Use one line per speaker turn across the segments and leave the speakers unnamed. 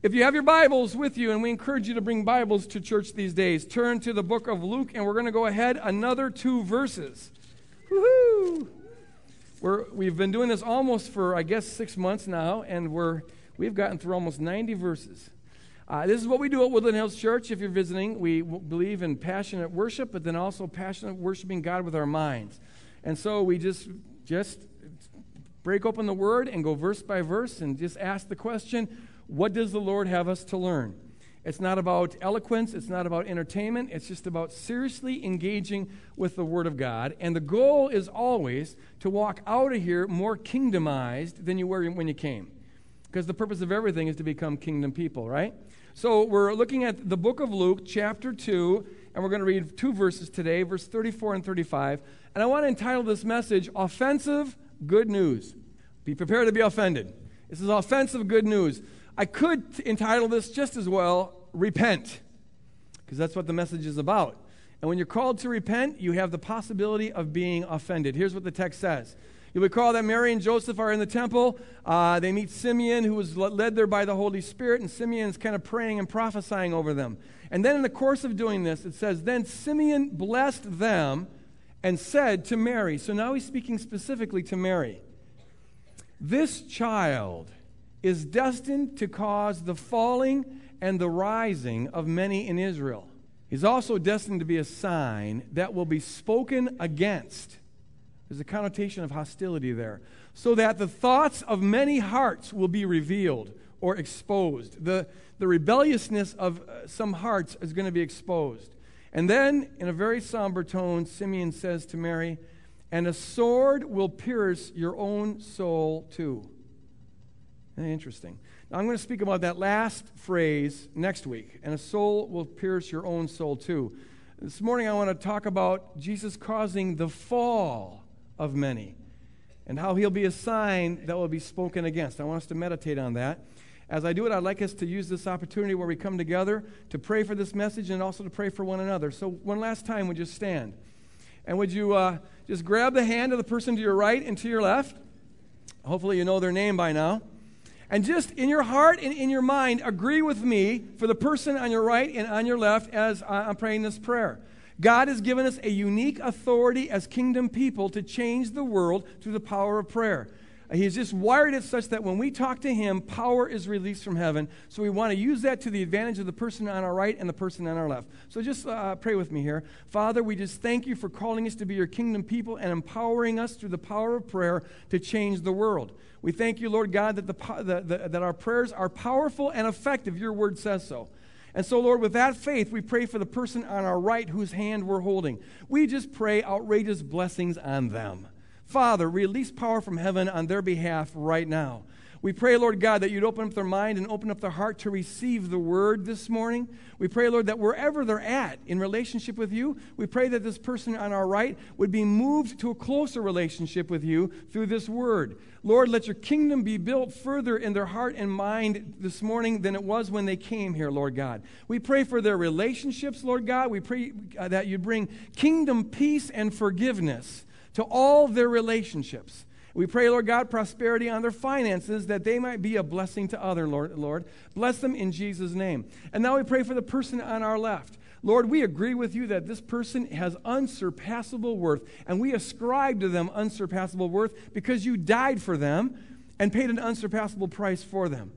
If you have your Bibles with you, and we encourage you to bring Bibles to church these days, turn to the book of Luke, and we're going to go ahead another two verses. Woohoo! We're, we've been doing this almost for, I guess, six months now, and we're, we've gotten through almost 90 verses. Uh, this is what we do at Woodland Hills Church. If you're visiting, we believe in passionate worship, but then also passionate worshiping God with our minds. And so we just just break open the Word and go verse by verse and just ask the question what does the Lord have us to learn? It's not about eloquence, it's not about entertainment, it's just about seriously engaging with the Word of God. And the goal is always to walk out of here more kingdomized than you were when you came. Because the purpose of everything is to become kingdom people, right? So we're looking at the book of Luke, chapter 2, and we're going to read two verses today, verse 34 and 35. And I want to entitle this message Offensive Good News. Be prepared to be offended. This is offensive good news. I could entitle this just as well, Repent, because that's what the message is about. And when you're called to repent, you have the possibility of being offended. Here's what the text says. You recall that Mary and Joseph are in the temple. Uh, they meet Simeon, who was led there by the Holy Spirit, and Simeon's kind of praying and prophesying over them. And then, in the course of doing this, it says, Then Simeon blessed them and said to Mary, so now he's speaking specifically to Mary, This child is destined to cause the falling and the rising of many in Israel. He's also destined to be a sign that will be spoken against. There's a connotation of hostility there. So that the thoughts of many hearts will be revealed or exposed. The, the rebelliousness of uh, some hearts is going to be exposed. And then, in a very somber tone, Simeon says to Mary, And a sword will pierce your own soul too. Interesting. Now, I'm going to speak about that last phrase next week. And a soul will pierce your own soul too. This morning, I want to talk about Jesus causing the fall of many and how he'll be a sign that will be spoken against. I want us to meditate on that. As I do it, I'd like us to use this opportunity where we come together to pray for this message and also to pray for one another. So, one last time, would you stand? And would you uh, just grab the hand of the person to your right and to your left? Hopefully, you know their name by now. And just in your heart and in your mind, agree with me for the person on your right and on your left as I'm praying this prayer. God has given us a unique authority as kingdom people to change the world through the power of prayer. He's just wired it such that when we talk to Him, power is released from heaven. So we want to use that to the advantage of the person on our right and the person on our left. So just uh, pray with me here. Father, we just thank you for calling us to be your kingdom people and empowering us through the power of prayer to change the world. We thank you, Lord God, that, the, the, the, that our prayers are powerful and effective. Your word says so. And so, Lord, with that faith, we pray for the person on our right whose hand we're holding. We just pray outrageous blessings on them. Father, release power from heaven on their behalf right now. We pray, Lord God, that you'd open up their mind and open up their heart to receive the word this morning. We pray, Lord, that wherever they're at in relationship with you, we pray that this person on our right would be moved to a closer relationship with you through this word. Lord, let your kingdom be built further in their heart and mind this morning than it was when they came here, Lord God. We pray for their relationships, Lord God. We pray uh, that you'd bring kingdom peace and forgiveness to all their relationships. We pray, Lord God, prosperity on their finances that they might be a blessing to other, Lord, Lord. Bless them in Jesus' name. And now we pray for the person on our left. Lord, we agree with you that this person has unsurpassable worth, and we ascribe to them unsurpassable worth because you died for them and paid an unsurpassable price for them.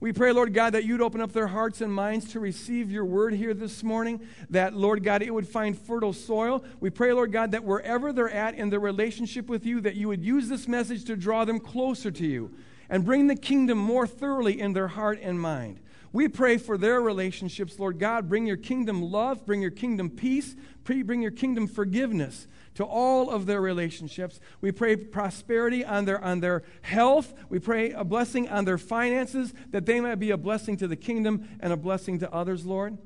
We pray, Lord God, that you'd open up their hearts and minds to receive your word here this morning, that, Lord God, it would find fertile soil. We pray, Lord God, that wherever they're at in their relationship with you, that you would use this message to draw them closer to you and bring the kingdom more thoroughly in their heart and mind. We pray for their relationships, Lord God. Bring your kingdom love, bring your kingdom peace, bring your kingdom forgiveness to all of their relationships. We pray prosperity on their, on their health. We pray a blessing on their finances, that they might be a blessing to the kingdom and a blessing to others, Lord.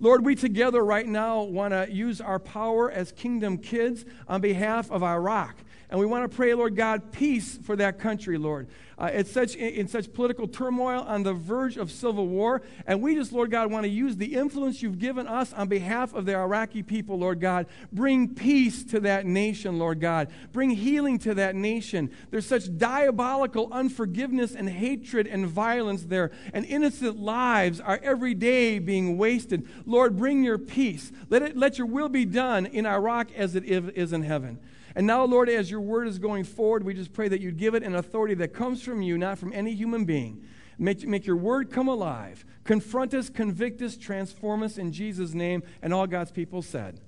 Lord, we together right now want to use our power as kingdom kids on behalf of Iraq And we want to pray, Lord God, peace for that country, Lord. Uh, it's such, in such political turmoil on the verge of civil war. And we just, Lord God, want to use the influence you've given us on behalf of the Iraqi people, Lord God. Bring peace to that nation, Lord God. Bring healing to that nation. There's such diabolical unforgiveness and hatred and violence there, and innocent lives are every day being wasted. Lord, bring your peace. Let, it, let your will be done in Iraq as it is in heaven. And now, Lord, as your word is going forward, we just pray that you'd give it an authority that comes from you, not from any human being. Make, make your word come alive. Confront us, convict us, transform us in Jesus' name. And all God's people said,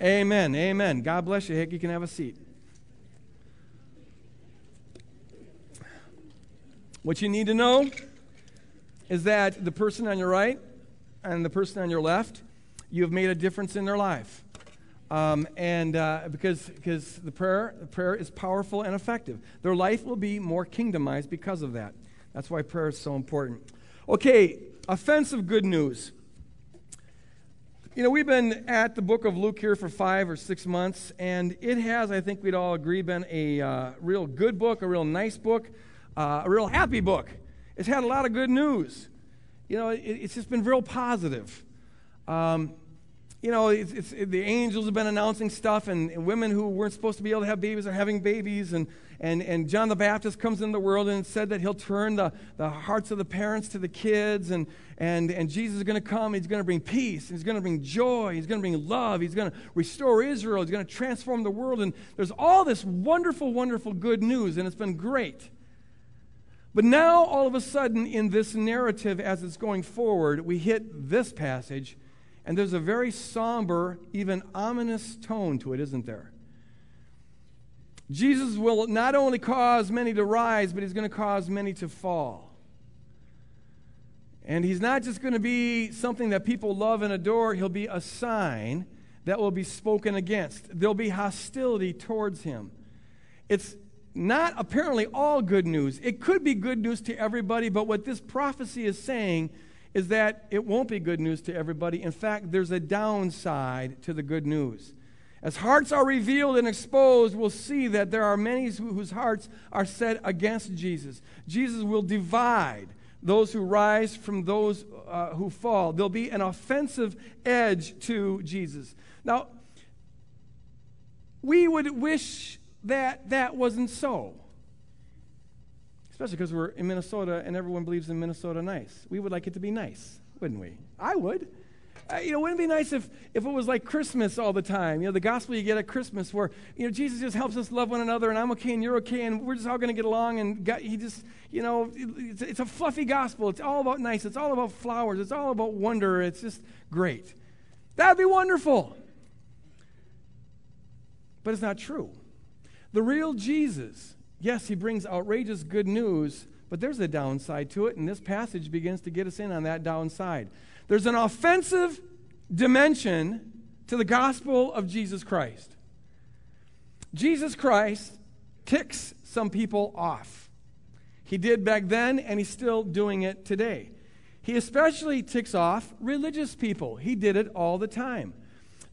Amen. Amen. Amen. God bless you. Hick, you can have a seat. What you need to know is that the person on your right and the person on your left, you have made a difference in their life. Um, and uh, because, because the, prayer, the prayer is powerful and effective. Their life will be more kingdomized because of that. That's why prayer is so important. Okay, offensive good news. You know, we've been at the book of Luke here for five or six months, and it has, I think we'd all agree, been a uh, real good book, a real nice book, uh, a real happy book. It's had a lot of good news. You know, it, it's just been real positive. Um, you know, it's, it's, the angels have been announcing stuff, and, and, women who weren't supposed to be able to have babies are having babies. And, and, and John the Baptist comes in the world and said that he'll turn the, the hearts of the parents to the kids. And, and, and Jesus is going to come. He's going to bring peace. He's going to bring joy. He's going to bring love. He's going to restore Israel. He's going to transform the world. And there's all this wonderful, wonderful good news, and it's been great. But now, all of a sudden, in this narrative, as it's going forward, we hit this passage and there's a very somber, even ominous tone to it, isn't there? Jesus will not only cause many to rise, but he's going to cause many to fall. And he's not just going to be something that people love and adore, he'll be a sign that will be spoken against. There'll be hostility towards him. It's not apparently all good news. It could be good news to everybody, but what this prophecy is saying is that it won't be good news to everybody. In fact, there's a downside to the good news. As hearts are revealed and exposed, we'll see that there are many whose hearts are set against Jesus. Jesus will divide those who rise from those uh, who fall. There'll be an offensive edge to Jesus. Now, we would wish that that wasn't so especially because we're in Minnesota and everyone believes in Minnesota nice. We would like it to be nice, wouldn't we? I would. Uh, you know, wouldn't it be nice if, if it was like Christmas all the time? You know, the gospel you get at Christmas where, you know, Jesus just helps us love one another and I'm okay and you're okay and we're just all going to get along and God, he just, you know, it's, it's a fluffy gospel. It's all about nice. It's all about flowers. It's all about wonder. It's just great. That'd be wonderful. But it's not true. The real Jesus yes, he brings outrageous good news, but there's a downside to it, and this passage begins to get us in on that downside. There's an offensive dimension to the gospel of Jesus Christ. Jesus Christ ticks some people off. He did back then, and he's still doing it today. He especially ticks off religious people. He did it all the time.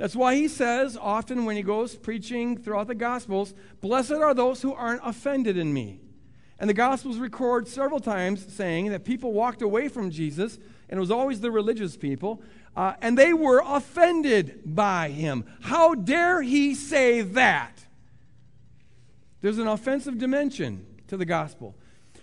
That's why he says often when he goes preaching throughout the Gospels, Blessed are those who aren't offended in me. And the Gospels record several times saying that people walked away from Jesus, and it was always the religious people, uh, and they were offended by him. How dare he say that? There's an offensive dimension to the gospel.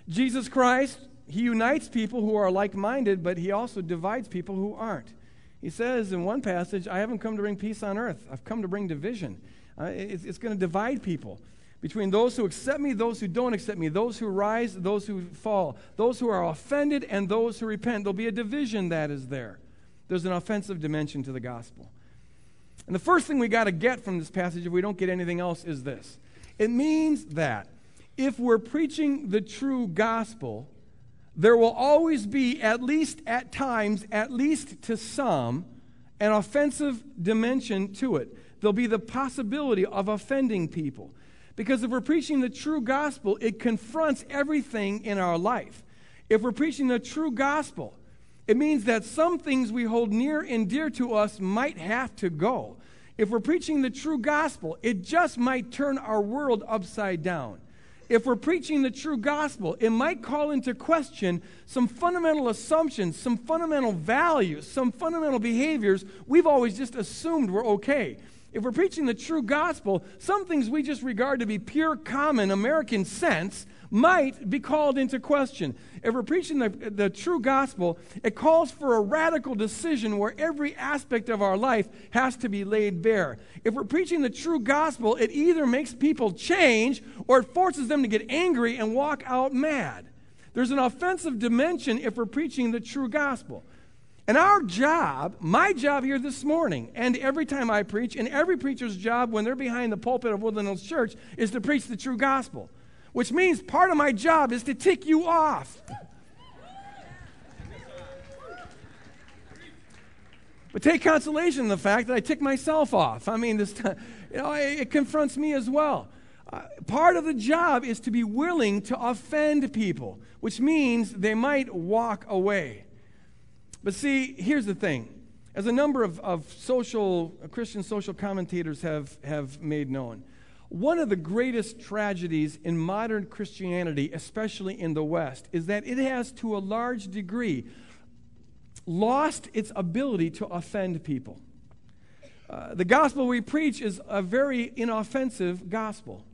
Jesus Christ, he unites people who are like minded, but he also divides people who aren't. He says in one passage, I haven't come to bring peace on earth, I've come to bring division. Uh, it's, it's going to divide people between those who accept me, those who don't accept me, those who rise, those who fall, those who are offended, and those who repent. There'll be a division that is there. There's an offensive dimension to the gospel. And the first thing we got to get from this passage, if we don't get anything else, is this it means that if we're preaching the true gospel, there will always be, at least at times, at least to some, an offensive dimension to it. There'll be the possibility of offending people. Because if we're preaching the true gospel, it confronts everything in our life. If we're preaching the true gospel, it means that some things we hold near and dear to us might have to go. if we're preaching the true gospel, it just might turn our world upside down. If we're preaching the true gospel, it might call into question some fundamental assumptions, some fundamental values, some fundamental behaviors we've always just assumed were okay. If we're preaching the true gospel, some things we just regard to be pure common American sense might be called into question. If we're preaching the, the true gospel, it calls for a radical decision where every aspect of our life has to be laid bare. If we're preaching the true gospel, it either makes people change or it forces them to get angry and walk out mad. There's an offensive dimension if we're preaching the true gospel. And our job, my job here this morning, and every time I preach, and every preacher's job when they're behind the pulpit of Woodland Hills Church, is to preach the true gospel which means part of my job is to tick you off. But take consolation in the fact that I tick myself off. I mean, this, you know, it, it confronts me as well. Uh, part of the job is to be willing to offend people, which means they might walk away. But see, here's the thing. As a number of, of social, Christian social commentators have, have made known, one of the greatest tragedies in modern Christianity, especially in the West, is that it has, to a large degree, lost its ability to offend people. Uh, the gospel we preach is a very inoffensive gospel.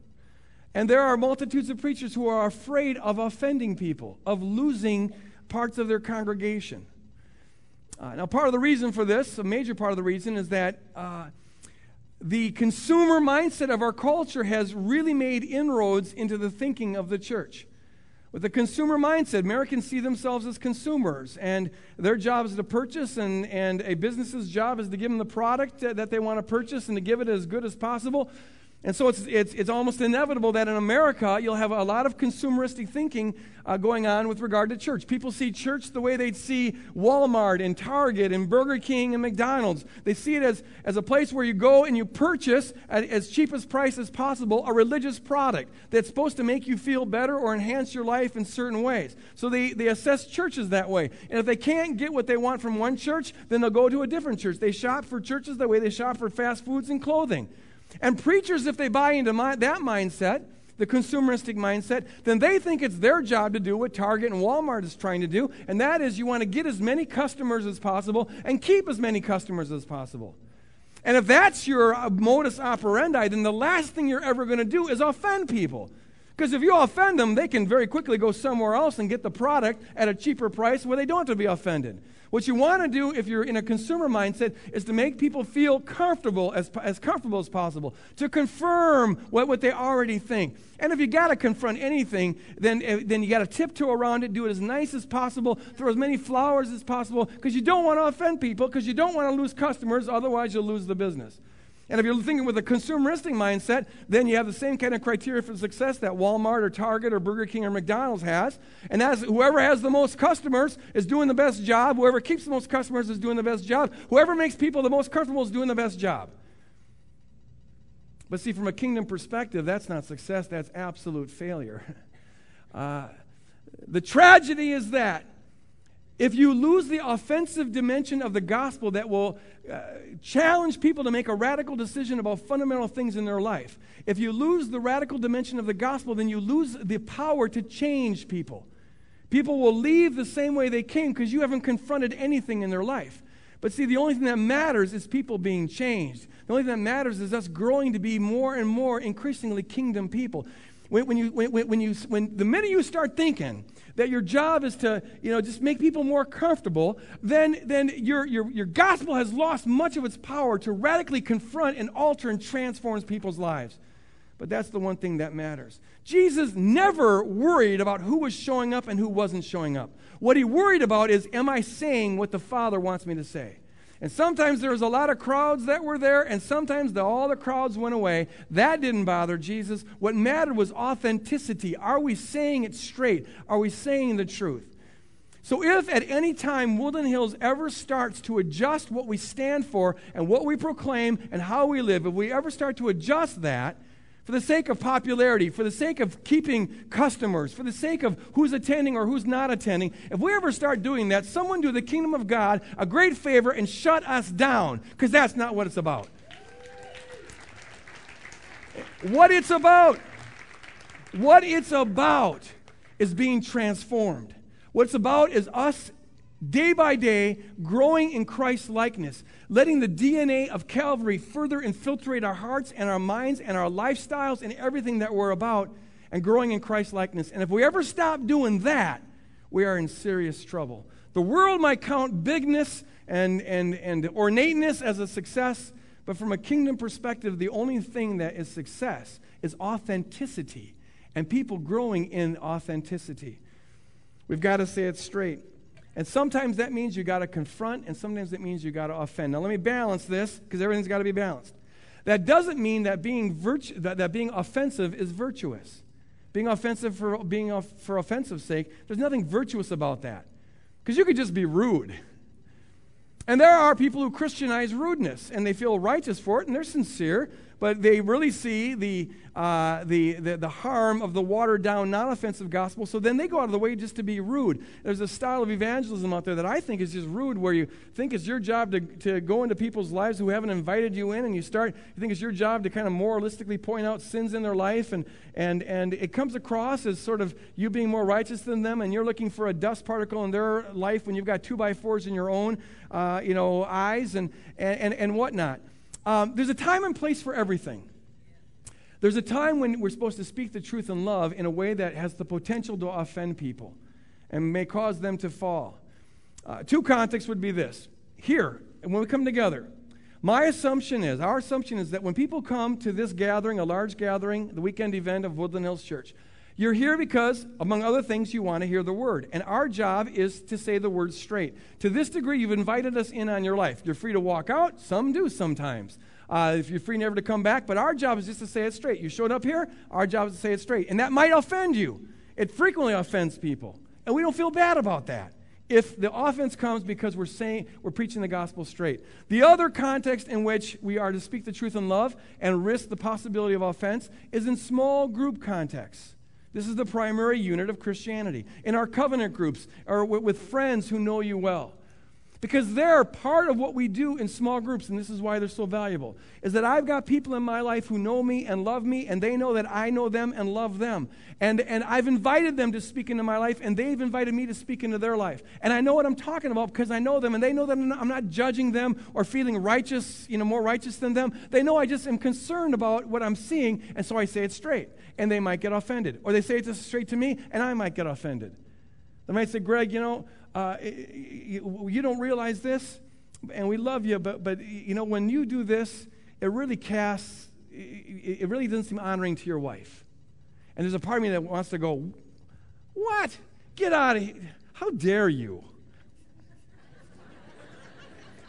And there are multitudes of preachers who are afraid of offending people, of losing parts of their congregation. Uh, now, part of the reason for this, a major part of the reason, is that. Uh, the consumer mindset of our culture has really made inroads into the thinking of the church. With the consumer mindset, Americans see themselves as consumers, and their job is to purchase, and, and a business's job is to give them the product that they want to purchase and to give it as good as possible. And so it's, it's, it's almost inevitable that in America you'll have a lot of consumeristic thinking uh, going on with regard to church. People see church the way they'd see Walmart and Target and Burger King and McDonald's. They see it as, as a place where you go and you purchase at as cheap as price as possible a religious product that's supposed to make you feel better or enhance your life in certain ways. So they, they assess churches that way. And if they can't get what they want from one church, then they'll go to a different church. They shop for churches the way they shop for fast foods and clothing. And preachers, if they buy into my, that mindset, the consumeristic mindset, then they think it's their job to do what Target and Walmart is trying to do, and that is you want to get as many customers as possible and keep as many customers as possible. And if that's your uh, modus operandi, then the last thing you're ever going to do is offend people. Because if you offend them, they can very quickly go somewhere else and get the product at a cheaper price where they don't have to be offended. What you want to do if you're in a consumer mindset is to make people feel comfortable as, as comfortable as possible, to confirm what, what they already think. And if you got to confront anything, then, eh, then you got to tiptoe around it, do it as nice as possible, throw as many flowers as possible, because you don't want to offend people, because you don't want to lose customers, otherwise you'll lose the business. And if you're thinking with a consumeristic mindset, then you have the same kind of criteria for success that Walmart or Target or Burger King or McDonald's has. And that's whoever has the most customers is doing the best job. Whoever keeps the most customers is doing the best job. Whoever makes people the most comfortable is doing the best job. But see, from a kingdom perspective, that's not success, that's absolute failure. Uh, the tragedy is that if you lose the offensive dimension of the gospel that will uh, challenge people to make a radical decision about fundamental things in their life, if you lose the radical dimension of the gospel, then you lose the power to change people. People will leave the same way they came because you haven't confronted anything in their life. But see, the only thing that matters is people being changed. The only thing that matters is us growing to be more and more increasingly kingdom people. When, when you, when, when, you, when the minute you start thinking that your job is to, you know, just make people more comfortable, then, then your, your, your gospel has lost much of its power to radically confront and alter and transform people's lives. But that's the one thing that matters. Jesus never worried about who was showing up and who wasn't showing up. What he worried about is, am I saying what the Father wants me to say? And sometimes there was a lot of crowds that were there, and sometimes the, all the crowds went away. That didn't bother Jesus. What mattered was authenticity. Are we saying it straight? Are we saying the truth? So, if at any time Woodland Hills ever starts to adjust what we stand for and what we proclaim and how we live, if we ever start to adjust that, for the sake of popularity, for the sake of keeping customers, for the sake of who's attending or who's not attending, if we ever start doing that, someone do the kingdom of God a great favor and shut us down, because that's not what it's about. What it's about, what it's about is being transformed. What it's about is us day by day growing in Christ's likeness, letting the DNA of Calvary further infiltrate our hearts and our minds and our lifestyles and everything that we're about and growing in Christ's likeness. And if we ever stop doing that, we are in serious trouble. The world might count bigness and, and, and ornateness as a success, but from a kingdom perspective, the only thing that is success is authenticity and people growing in authenticity. We've got to say it straight. And sometimes that means you got to confront, and sometimes it means you got to offend. Now, let me balance this because everything's got to be balanced. That doesn't mean that being, virtu- that, that being offensive is virtuous. Being offensive for being off- for offensive sake, there's nothing virtuous about that. Because you could just be rude. And there are people who Christianize rudeness, and they feel righteous for it, and they're sincere, but they really see the, uh, the, the, the, harm of the watered down, non offensive gospel. So then they go out of the way just to be rude. There's a style of evangelism out there that I think is just rude, where you think it's your job to, to go into people's lives who haven't invited you in, and you start, you think it's your job to kind of moralistically point out sins in their life, and, and, and it comes across as sort of you being more righteous than them, and you're looking for a dust particle in their life when you've got two by fours in your own, uh, you know, eyes and, and, and, and whatnot. Um, there's a time and place for everything. There's a time when we're supposed to speak the truth in love in a way that has the potential to offend people and may cause them to fall. Uh, two contexts would be this. Here, when we come together, my assumption is, our assumption is that when people come to this gathering, a large gathering, the weekend event of Woodland Hills Church, you're here because, among other things, you want to hear the word. And our job is to say the word straight. To this degree, you've invited us in on your life. You're free to walk out. Some do sometimes. Uh, if you're free never to come back. But our job is just to say it straight. You showed up here, our job is to say it straight. And that might offend you. It frequently offends people. And we don't feel bad about that if the offense comes because we're saying we're preaching the gospel straight. The other context in which we are to speak the truth in love and risk the possibility of offense is in small group contexts. This is the primary unit of Christianity. In our covenant groups or with friends who know you well. Because they're part of what we do in small groups, and this is why they're so valuable, is that I've got people in my life who know me and love me, and they know that I know them and love them. And, and I've invited them to speak into my life, and they've invited me to speak into their life. And I know what I'm talking about because I know them, and they know that I'm not judging them or feeling righteous, you know, more righteous than them. They know I just am concerned about what I'm seeing, and so I say it straight, and they might get offended. Or they say it straight to me, and I might get offended. They might say, Greg, you know, uh, you don't realize this, and we love you, but, but you know, when you do this, it really casts, it really doesn't seem honoring to your wife. And there's a part of me that wants to go, What? Get out of here. How dare you?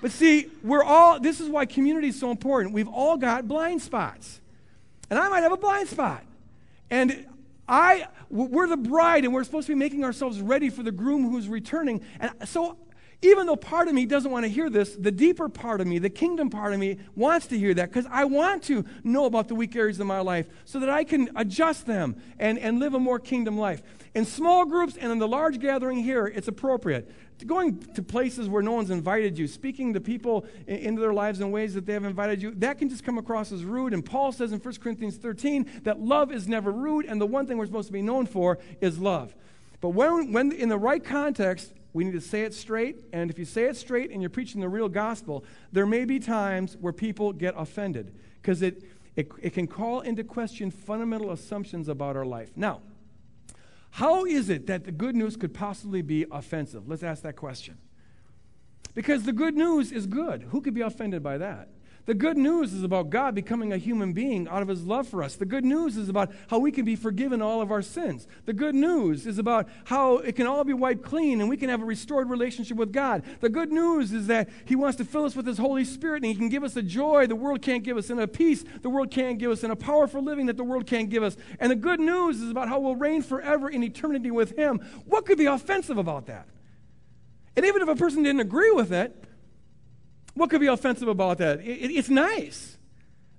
But see, we're all, this is why community is so important. We've all got blind spots. And I might have a blind spot. And I, we're the bride and we're supposed to be making ourselves ready for the groom who's returning. And so, even though part of me doesn't want to hear this, the deeper part of me, the kingdom part of me, wants to hear that because I want to know about the weak areas of my life so that I can adjust them and, and live a more kingdom life. In small groups and in the large gathering here, it's appropriate going to places where no one's invited you, speaking to people into their lives in ways that they have invited you, that can just come across as rude. And Paul says in 1 Corinthians 13 that love is never rude, and the one thing we're supposed to be known for is love. But when, when in the right context, we need to say it straight. And if you say it straight and you're preaching the real gospel, there may be times where people get offended because it, it, it can call into question fundamental assumptions about our life. Now, how is it that the good news could possibly be offensive? Let's ask that question. Because the good news is good. Who could be offended by that? The good news is about God becoming a human being out of his love for us. The good news is about how we can be forgiven all of our sins. The good news is about how it can all be wiped clean and we can have a restored relationship with God. The good news is that he wants to fill us with his Holy Spirit and he can give us a joy the world can't give us and a peace the world can't give us and a powerful living that the world can't give us. And the good news is about how we'll reign forever in eternity with him. What could be offensive about that? And even if a person didn't agree with it, what could be offensive about that? It, it, it's nice.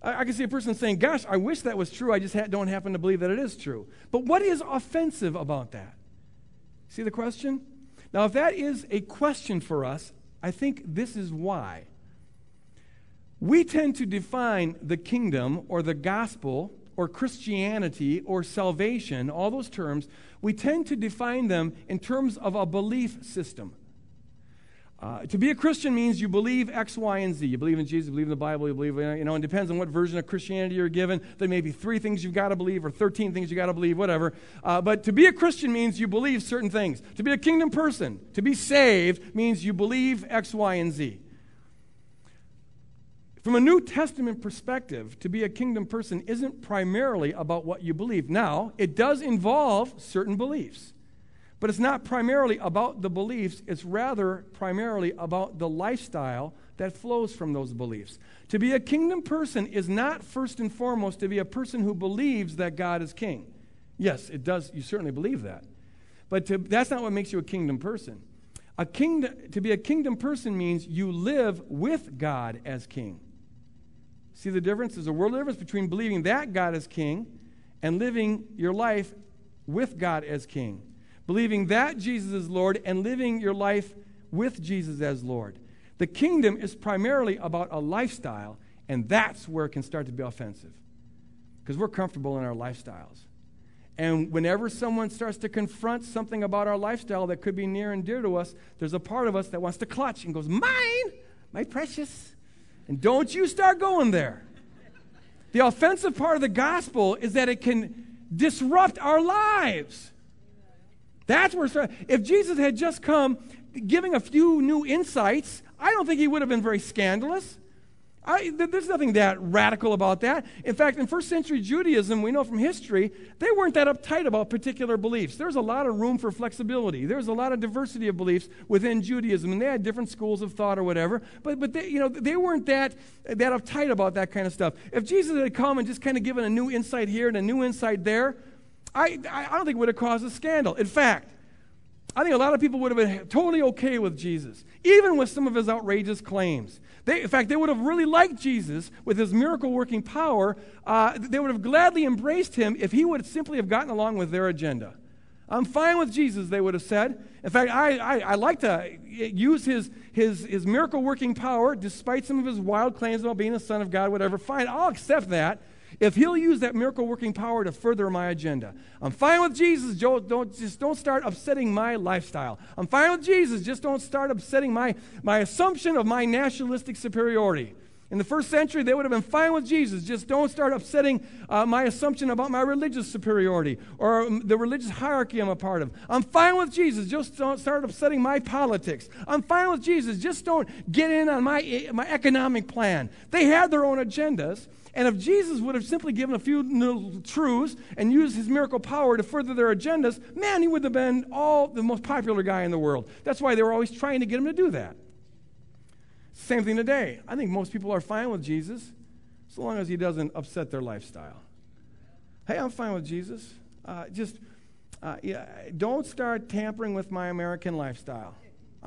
I, I, can see a person saying, Gosh, I wish that was true. I just ha- don't happen to believe that it is true. But what is offensive about that? See the question? Now, if that is a question for us, I think this is why. We tend to define the kingdom or the gospel or Christianity or salvation, all those terms, we tend to define them in terms of a belief system. Uh, to be a Christian means you believe X, Y, and Z. You believe in Jesus, you believe in the Bible, you believe, you know, it depends on what version of Christianity you're given. There may be three things you've got to believe or 13 things you've got to believe, whatever. Uh, but to be a Christian means you believe certain things. To be a kingdom person, to be saved, means you believe X, Y, and Z. From a New Testament perspective, to be a kingdom person isn't primarily about what you believe. Now, it does involve certain beliefs. But it's not primarily about the beliefs, it's rather primarily about the lifestyle that flows from those beliefs. To be a kingdom person is not first and foremost to be a person who believes that God is king. Yes, it does, you certainly believe that. But to, that's not what makes you a kingdom person. A kingdom, to be a kingdom person means you live with God as king. See the difference? There's a world difference between believing that God is king and living your life with God as king believing that Jesus is Lord and living your life with Jesus as Lord. The kingdom is primarily about a lifestyle, and that's where it can start to be offensive because we're comfortable in our lifestyles. And whenever someone starts to confront something about our lifestyle that could be near and dear to us, there's a part of us that wants to clutch and goes, Mine, my precious. And don't you start going there. The offensive part of the gospel is that it can disrupt our lives. That's where, if Jesus had just come giving a few new insights, I don't think he would have been very scandalous. I, there's nothing that radical about that. In fact, in first century Judaism, we know from history, they weren't that uptight about particular beliefs. There's a lot of room for flexibility. There's a lot of diversity of beliefs within Judaism, and they had different schools of thought or whatever. But, but they, you know, they weren't that, that uptight about that kind of stuff. If Jesus had come and just kind of given a new insight here and a new insight there, I, I don't think it would have caused a scandal. In fact, I think a lot of people would have been totally okay with Jesus, even with some of his outrageous claims. They, in fact, they would have really liked Jesus with his miracle working power. Uh, they would have gladly embraced him if he would simply have gotten along with their agenda. I'm fine with Jesus, they would have said. In fact, I, I, I like to use his, his, his miracle working power, despite some of his wild claims about being the Son of God, whatever. Fine, I'll accept that if he'll use that miracle working power to further my agenda. I'm fine with Jesus, Joe. Don't, just don't start upsetting my lifestyle. I'm fine with Jesus, just don't start upsetting my, my assumption of my nationalistic superiority. In the first century, they would have been fine with Jesus. Just don't start upsetting uh, my assumption about my religious superiority or um, the religious hierarchy I'm a part of. I'm fine with Jesus. Just don't start upsetting my politics. I'm fine with Jesus. Just don't get in on my, my economic plan. They had their own agendas. And if Jesus would have simply given a few truths and used his miracle power to further their agendas, man, he would have been all the most popular guy in the world. That's why they were always trying to get him to do that. Same thing today. I think most people are fine with Jesus so long as he doesn't upset their lifestyle. Hey, I'm fine with Jesus. Uh, just uh, yeah, don't start tampering with my American lifestyle.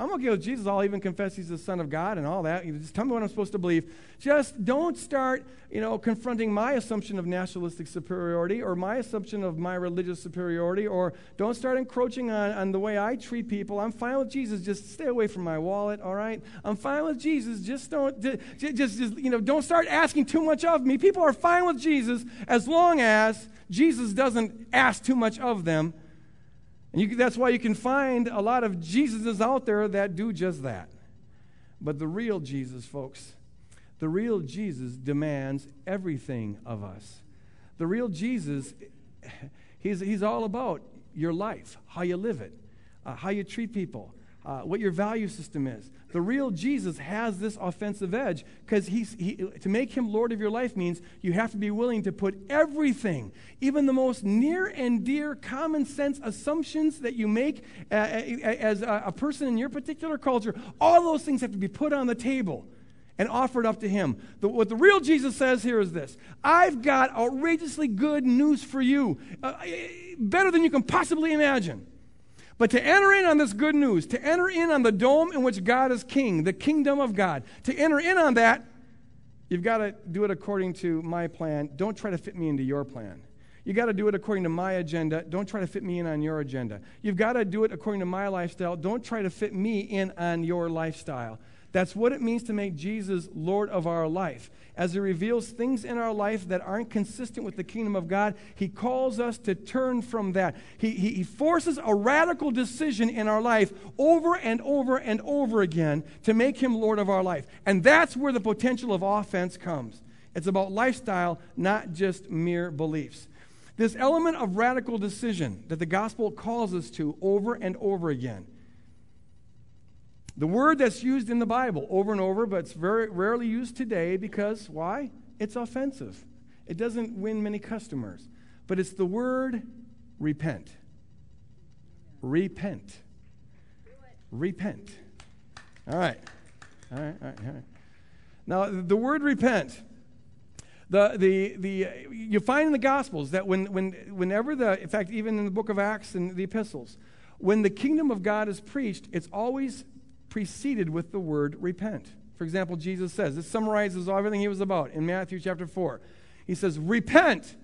I'm okay with Jesus. I'll even confess he's the Son of God and all that. You just tell me what I'm supposed to believe. Just don't start, you know, confronting my assumption of nationalistic superiority or my assumption of my religious superiority, or don't start encroaching on, on the way I treat people. I'm fine with Jesus. Just stay away from my wallet, all right? I'm fine with Jesus. Just don't, just, just, just you know, don't start asking too much of me. People are fine with Jesus as long as Jesus doesn't ask too much of them and you, that's why you can find a lot of Jesuses out there that do just that. But the real Jesus, folks, the real Jesus demands everything of us. The real Jesus, he's, he's all about your life, how you live it, uh, how you treat people, uh, what your value system is. The real Jesus has this offensive edge because he, to make him Lord of your life means you have to be willing to put everything, even the most near and dear common sense assumptions that you make uh, as a, a person in your particular culture, all those things have to be put on the table and offered up to him. The, what the real Jesus says here is this I've got outrageously good news for you, uh, better than you can possibly imagine. But to enter in on this good news, to enter in on the dome in which God is king, the kingdom of God, to enter in on that, you've got to do it according to my plan. Don't try to fit me into your plan. You've got to do it according to my agenda. Don't try to fit me in on your agenda. You've got to do it according to my lifestyle. Don't try to fit me in on your lifestyle. That's what it means to make Jesus Lord of our life. As He reveals things in our life that aren't consistent with the kingdom of God, He calls us to turn from that. He, he, he forces a radical decision in our life over and over and over again to make Him Lord of our life. And that's where the potential of offense comes. It's about lifestyle, not just mere beliefs. This element of radical decision that the gospel calls us to over and over again the word that's used in the Bible over and over, but it's very rarely used today because why? It's offensive. It doesn't win many customers. But it's the word repent. Repent. Repent. All right. All right, all right, all right. Now, the word repent, the, the, the, you find in the Gospels that when, when, whenever the, in fact, even in the book of Acts and the epistles, when the kingdom of God is preached, it's always preceded with the word repent. For example, Jesus says, this summarizes everything he was about in Matthew chapter 4. He says, Repent,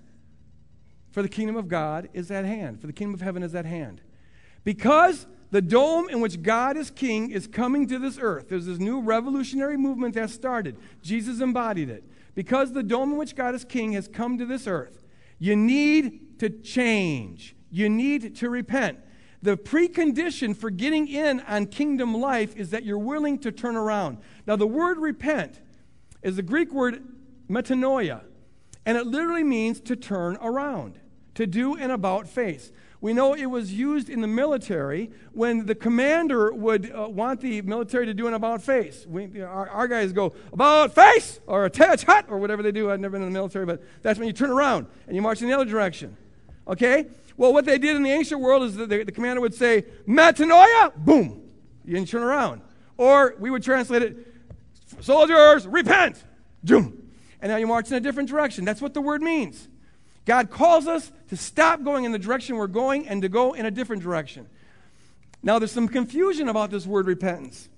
for the kingdom of God is at hand, for the kingdom of heaven is at hand. Because the dome in which God is king is coming to this earth. There's this new revolutionary movement that started. Jesus embodied it. Because the dome in which God is king has come to this earth, you need to change. You need to repent. The precondition for getting in on kingdom life is that you're willing to turn around. Now, the word repent is the Greek word metanoia, and it literally means to turn around, to do an about face. We know it was used in the military when the commander would uh, want the military to do an about face. We, our, our, guys go, about face, or a touch hut, or whatever they do. I've never been in the military, but that's when you turn around and you march in the other direction. Okay? Well, what they did in the ancient world is that the, the commander would say, Metanoia, boom, you didn't turn around. Or we would translate it, soldiers, repent, doom. And now you march in a different direction. That's what the word means. God calls us to stop going in the direction we're going and to go in a different direction. Now, there's some confusion about this word repentance.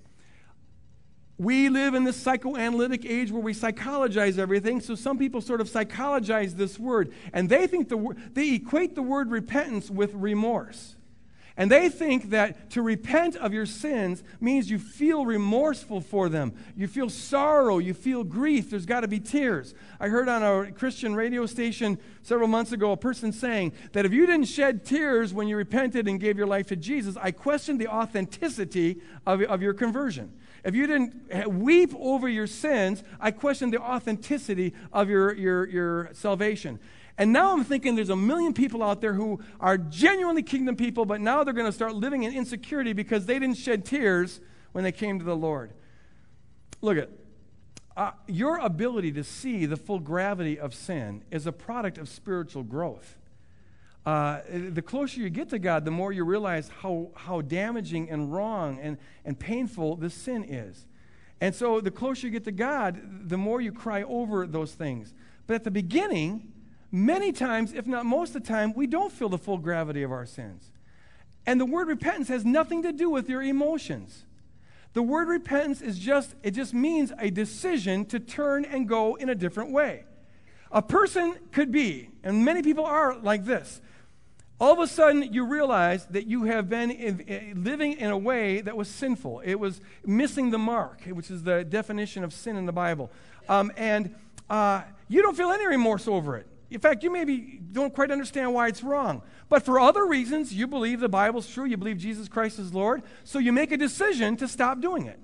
We live in this psychoanalytic age where we psychologize everything, so some people sort of psychologize this word, and they think the they equate the word repentance with remorse. And they think that to repent of your sins means you feel remorseful for them. You feel sorrow. You feel grief. There's got to be tears. I heard on a Christian radio station several months ago a person saying that if you didn't shed tears when you repented and gave your life to Jesus, I question the authenticity of, of your conversion. If you didn't weep over your sins, I question the authenticity of your, your, your salvation. And now I'm thinking there's a million people out there who are genuinely kingdom people, but now they're going to start living in insecurity because they didn't shed tears when they came to the Lord. Look at uh, your ability to see the full gravity of sin is a product of spiritual growth. Uh, the closer you get to God, the more you realize how, how damaging and wrong and, and painful this sin is. And so the closer you get to God, the more you cry over those things. But at the beginning, many times, if not most of the time, we don't feel the full gravity of our sins. And the word repentance has nothing to do with your emotions. The word repentance is just, it just means a decision to turn and go in a different way. A person could be, and many people are like this, all of a sudden you realize that you have been in, in, living in a way that was sinful. It was missing the mark, which is the definition of sin in the Bible. Um, and uh, you don't feel any remorse over it. In fact, you maybe don't quite understand why it's wrong. But for other reasons, you believe the Bible's true, you believe Jesus Christ is Lord, so you make a decision to stop doing it.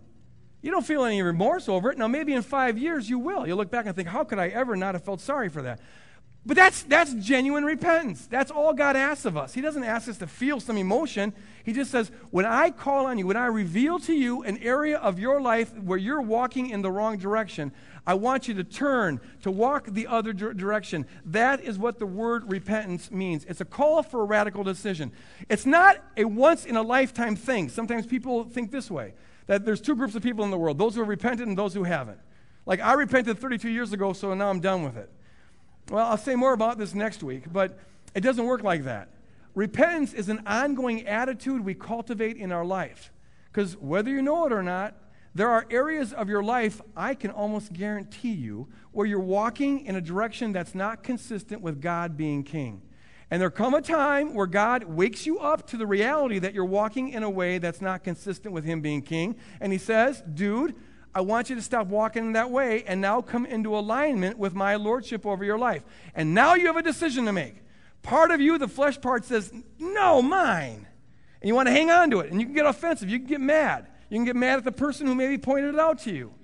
You don't feel any remorse over it. Now, maybe in five years you will. You'll look back and think, how could I ever not have felt sorry for that? But that's, that's genuine repentance. That's all God asks of us. He doesn't ask us to feel some emotion. He just says, when I call on you, when I reveal to you an area of your life where you're walking in the wrong direction, I want you to turn, to walk the other direction. That is what the word repentance means. It's a call for a radical decision. It's not a once in a lifetime thing. Sometimes people think this way that there's two groups of people in the world those who have repented and those who haven't. Like, I repented 32 years ago, so now I'm done with it. Well, I'll say more about this next week, but it doesn't work like that. Repentance is an ongoing attitude we cultivate in our life. Because whether you know it or not, there are areas of your life, I can almost guarantee you, where you're walking in a direction that's not consistent with God being king. And there come a time where God wakes you up to the reality that you're walking in a way that's not consistent with Him being king. And He says, dude, I want you to stop walking in that way and now come into alignment with my lordship over your life. And now you have a decision to make. Part of you, the flesh part, says, No, mine. And you want to hang on to it. And you can get offensive. You can get mad. You can get mad at the person who maybe pointed it out to you.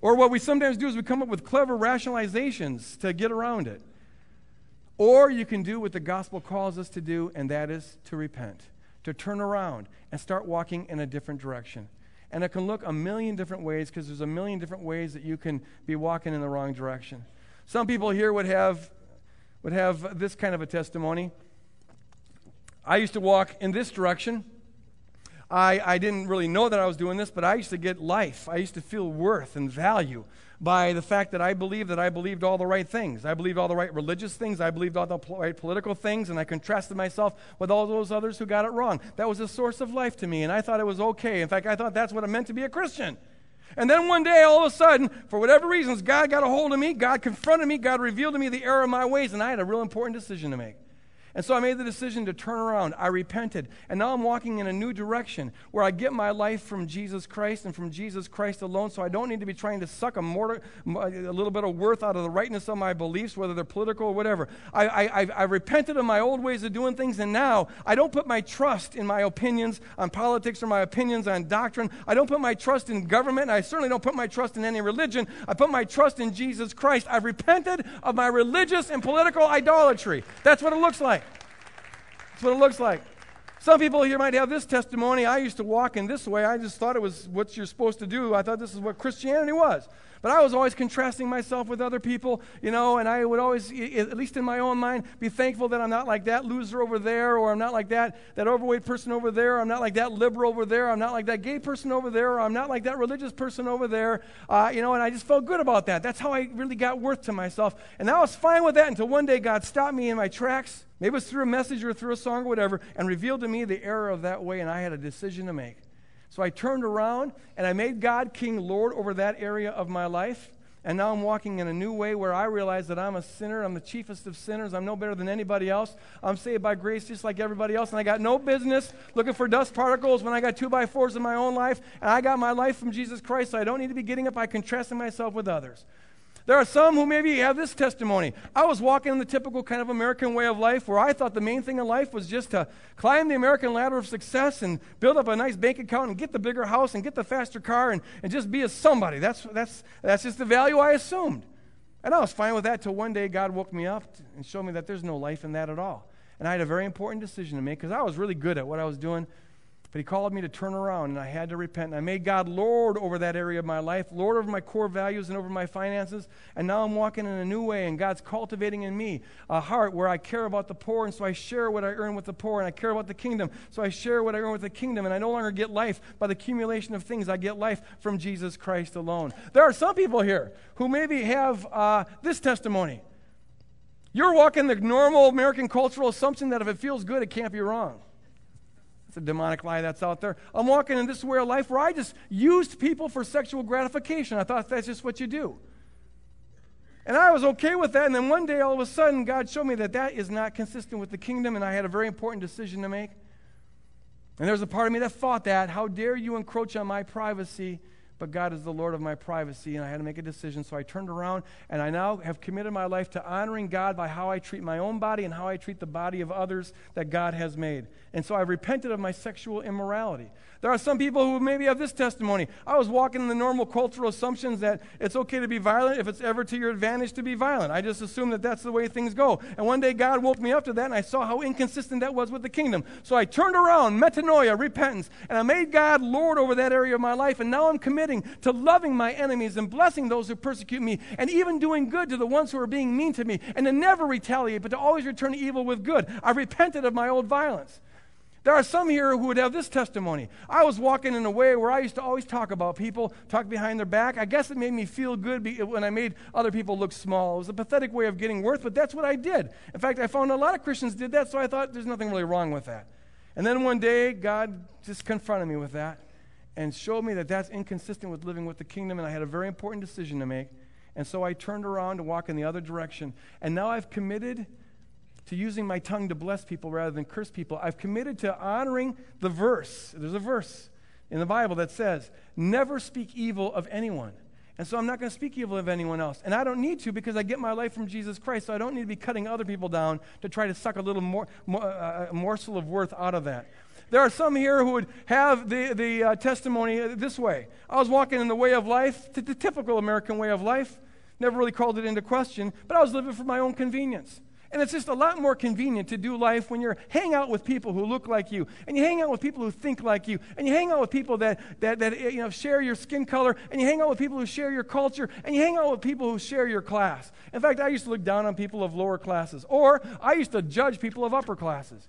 Or what we sometimes do is we come up with clever rationalizations to get around it. Or you can do what the gospel calls us to do, and that is to repent, to turn around and start walking in a different direction. And it can look a million different ways because there's a million different ways that you can be walking in the wrong direction. Some people here would have, would have this kind of a testimony. I used to walk in this direction. I, I didn't really know that I was doing this, but I used to get life. I used to feel worth and value by the fact that I believed that I believed all the right things. I believed all the right religious things. I believed all the right political things, and I contrasted myself with all those others who got it wrong. That was a source of life to me, and I thought it was okay. In fact, I thought that's what it meant to be a Christian. And then one day, all of a sudden, for whatever reasons, God got a hold of me, God confronted me, God revealed to me the error of my ways, and I had a real important decision to make. And so I made the decision to turn around. I repented. And now I'm walking in a new direction where I get my life from Jesus Christ and from Jesus Christ alone. So I don't need to be trying to suck a, mortar, a little bit of worth out of the rightness of my beliefs, whether they're political or whatever. I, I, I, repented of my old ways of doing things. And now I don't put my trust in my opinions on politics or my opinions on doctrine. I don't put my trust in government. I certainly don't put my trust in any religion. I put my trust in Jesus Christ. I've repented of my religious and political idolatry. That's what it looks like. That's what it looks like. Some people here might have this testimony. I used to walk in this way. I just thought it was what you're supposed to do. I thought this is what Christianity was. But I was always contrasting myself with other people, you know, and I would always, at least in my own mind, be thankful that I'm not like that loser over there, or I'm not like that, that overweight person over there, I'm not like that liberal over there, I'm not like that gay person over there, or I'm not like that religious person over there, uh, you know, and I just felt good about that. That's how I really got worth to myself. And I was fine with that until one day God stopped me in my tracks. Maybe it was through a message or through a song or whatever, and revealed to me the error of that way, and I had a decision to make. So I turned around and I made God King Lord over that area of my life. And now I'm walking in a new way where I realize that I'm a sinner. I'm the chiefest of sinners. I'm no better than anybody else. I'm saved by grace just like everybody else. And I got no business looking for dust particles when I got two by fours in my own life. And I got my life from Jesus Christ, so I don't need to be getting up by contrasting myself with others. There are some who maybe have this testimony. I was walking in the typical kind of American way of life where I thought the main thing in life was just to climb the American ladder of success and build up a nice bank account and get the bigger house and get the faster car and, and just be a somebody. That's, that's, that's just the value I assumed. And I was fine with that till one day God woke me up and showed me that there's no life in that at all. And I had a very important decision to make because I was really good at what I was doing. But he called me to turn around, and I had to repent. And I made God Lord over that area of my life, Lord over my core values and over my finances. And now I'm walking in a new way, and God's cultivating in me a heart where I care about the poor, and so I share what I earn with the poor, and I care about the kingdom, so I share what I earn with the kingdom. And I no longer get life by the accumulation of things, I get life from Jesus Christ alone. There are some people here who maybe have uh, this testimony. You're walking the normal American cultural assumption that if it feels good, it can't be wrong. It's a demonic lie that's out there. I'm walking in this way of life where I just used people for sexual gratification. I thought that's just what you do. And I was okay with that. And then one day, all of a sudden, God showed me that that is not consistent with the kingdom, and I had a very important decision to make. And there was a part of me that fought that. How dare you encroach on my privacy? But God is the Lord of my privacy, and I had to make a decision. So I turned around, and I now have committed my life to honoring God by how I treat my own body and how I treat the body of others that God has made. And so I repented of my sexual immorality. There are some people who maybe have this testimony. I was walking in the normal cultural assumptions that it's okay to be violent if it's ever to your advantage to be violent. I just assumed that that's the way things go. And one day God woke me up to that, and I saw how inconsistent that was with the kingdom. So I turned around, metanoia, repentance, and I made God Lord over that area of my life. And now I'm to loving my enemies and blessing those who persecute me, and even doing good to the ones who are being mean to me, and to never retaliate, but to always return evil with good. I repented of my old violence. There are some here who would have this testimony. I was walking in a way where I used to always talk about people, talk behind their back. I guess it made me feel good when I made other people look small. It was a pathetic way of getting worth, but that's what I did. In fact, I found a lot of Christians did that, so I thought there's nothing really wrong with that. And then one day, God just confronted me with that and showed me that that's inconsistent with living with the kingdom, and I had a very important decision to make. And so I turned around to walk in the other direction. And now I've committed to using my tongue to bless people rather than curse people. I've committed to honoring the verse. There's a verse in the Bible that says, never speak evil of anyone. And so I'm not going to speak evil of anyone else. And I don't need to because I get my life from Jesus Christ. So I don't need to be cutting other people down to try to suck a little more, more uh, morsel of worth out of that. There are some here who would have the, the uh, testimony this way I was walking in the way of life, the typical American way of life. Never really called it into question, but I was living for my own convenience. And it's just a lot more convenient to do life when you're hang out with people who look like you, and you hang out with people who think like you, and you hang out with people that, that, that you know, share your skin color, and you hang out with people who share your culture, and you hang out with people who share your class. In fact, I used to look down on people of lower classes, or I used to judge people of upper classes.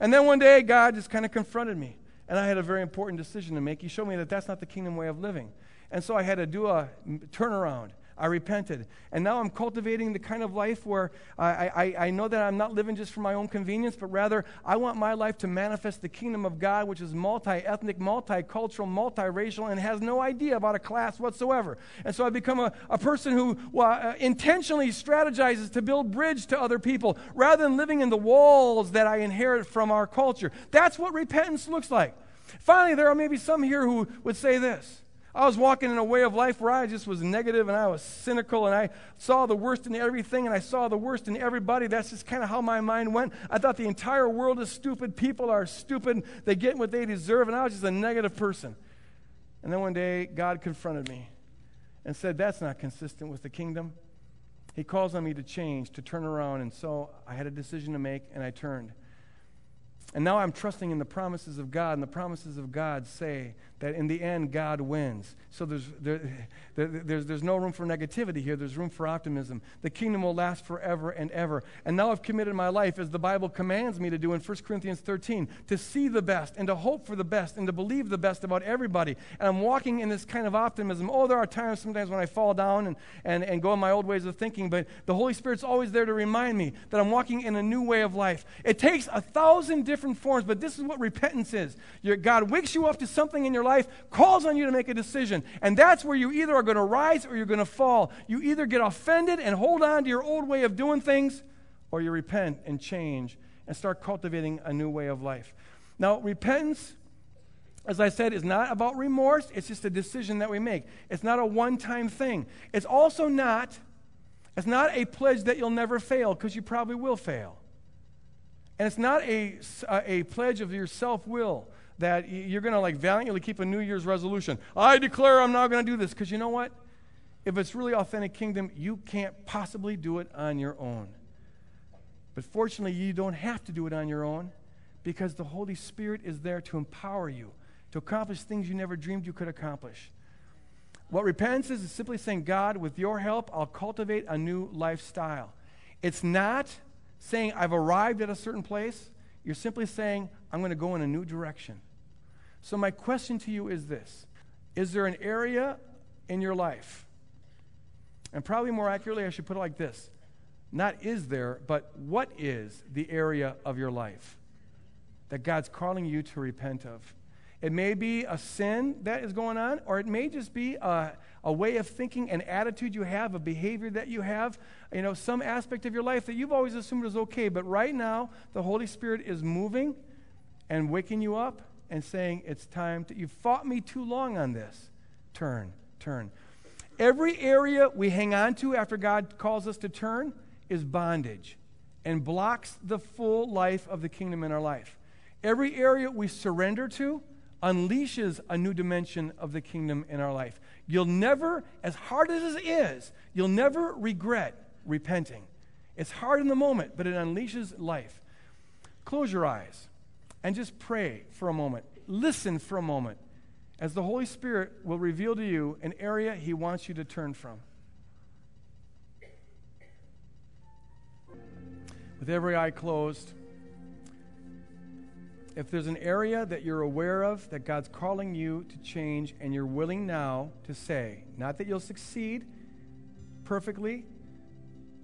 And then one day, God just kind of confronted me, and I had a very important decision to make. He showed me that that's not the kingdom way of living. And so I had to do a turnaround. I repented. And now I'm cultivating the kind of life where I, I, I know that I'm not living just for my own convenience, but rather I want my life to manifest the kingdom of God, which is multi ethnic, multicultural, multiracial, and has no idea about a class whatsoever. And so I become a, a person who well, uh, intentionally strategizes to build bridge to other people rather than living in the walls that I inherit from our culture. That's what repentance looks like. Finally, there are maybe some here who would say this. I was walking in a way of life where I just was negative and I was cynical and I saw the worst in everything and I saw the worst in everybody. That's just kind of how my mind went. I thought the entire world is stupid. People are stupid. They get what they deserve. And I was just a negative person. And then one day, God confronted me and said, That's not consistent with the kingdom. He calls on me to change, to turn around. And so I had a decision to make and I turned. And now I'm trusting in the promises of God, and the promises of God say that in the end, God wins. So there's, there, there, there's, there's no room for negativity here. There's room for optimism. The kingdom will last forever and ever. And now I've committed my life, as the Bible commands me to do in 1 Corinthians 13, to see the best and to hope for the best and to believe the best about everybody. And I'm walking in this kind of optimism. Oh, there are times sometimes when I fall down and, and, and go in my old ways of thinking, but the Holy Spirit's always there to remind me that I'm walking in a new way of life. It takes a thousand different forms, but this is what repentance is. God wakes you up to something in your life, calls on you to make a decision. And that's where you either are going to rise or you're going to fall. You either get offended and hold on to your old way of doing things, or you repent and change and start cultivating a new way of life. Now, repentance, as I said, is not about remorse, it's just a decision that we make. It's not a one time thing. It's also not. It's not a pledge that you'll never fail because you probably will fail. And it's not a, a pledge of your self will that you're going to like valiantly keep a New Year's resolution. I declare I'm not going to do this. Because you know what? If it's really authentic kingdom, you can't possibly do it on your own. But fortunately, you don't have to do it on your own because the Holy Spirit is there to empower you to accomplish things you never dreamed you could accomplish. What repentance is is simply saying, God, with your help, I'll cultivate a new lifestyle. It's not saying, I've arrived at a certain place. You're simply saying, I'm going to go in a new direction. So, my question to you is this Is there an area in your life? And probably more accurately, I should put it like this Not is there, but what is the area of your life that God's calling you to repent of? It may be a sin that is going on, or it may just be a, a way of thinking, an attitude you have, a behavior that you have, you know, some aspect of your life that you've always assumed is okay. But right now, the Holy Spirit is moving and waking you up and saying, It's time to, you've fought me too long on this. Turn, turn. Every area we hang on to after God calls us to turn is bondage and blocks the full life of the kingdom in our life. Every area we surrender to unleashes a new dimension of the kingdom in our life. You'll never, as hard as it is, you'll never regret repenting. It's hard in the moment, but it unleashes life. Close your eyes and just pray for a moment. Listen for a moment as the Holy Spirit will reveal to you an area He wants you to turn from. With every eye closed, if there's an area that you're aware of that God's calling you to change and you're willing now to say, not that you'll succeed perfectly,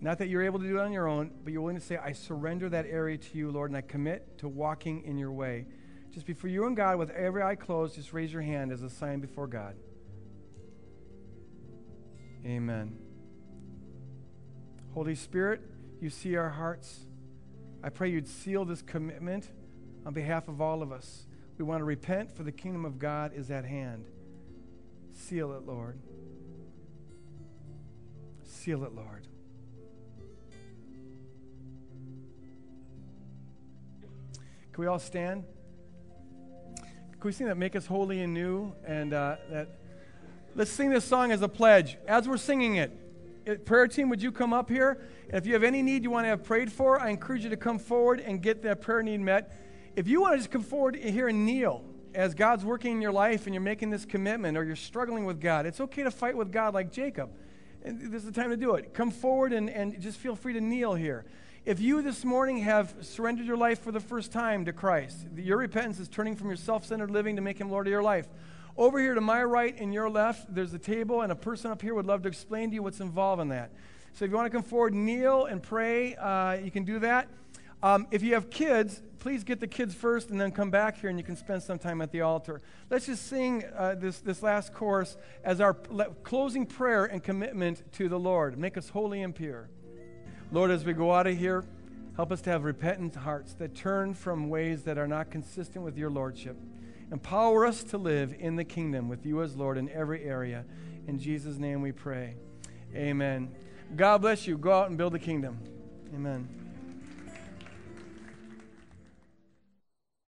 not that you're able to do it on your own, but you're willing to say, I surrender that area to you, Lord, and I commit to walking in your way. Just before you and God, with every eye closed, just raise your hand as a sign before God. Amen. Holy Spirit, you see our hearts. I pray you'd seal this commitment on behalf of all of us. We want to repent, for the kingdom of God is at hand. Seal it, Lord. Seal it, Lord. Can we all stand? Can we sing that Make Us Holy and New? And uh, that let's sing this song as a pledge. As we're singing it, it, prayer team, would you come up here? If you have any need you want to have prayed for, I encourage you to come forward and get that prayer need met. If you want to just come forward here and kneel as God's working in your life and you're making this commitment or you're struggling with God, it's okay to fight with God like Jacob. And this is the time to do it. Come forward and, and just feel free to kneel here. If you this morning have surrendered your life for the first time to Christ, your repentance is turning from your self centered living to make Him Lord of your life. Over here to my right and your left, there's a table, and a person up here would love to explain to you what's involved in that. So if you want to come forward, kneel and pray, uh, you can do that. Um, if you have kids, please get the kids first and then come back here and you can spend some time at the altar. Let's just sing uh, this, this last chorus as our closing prayer and commitment to the Lord. Make us holy and pure. Lord, as we go out of here, help us to have repentant hearts that turn from ways that are not consistent with your Lordship. Empower us to live in the kingdom with you as Lord in every area. In Jesus' name we pray. Amen. God bless you. Go out and build the kingdom. Amen.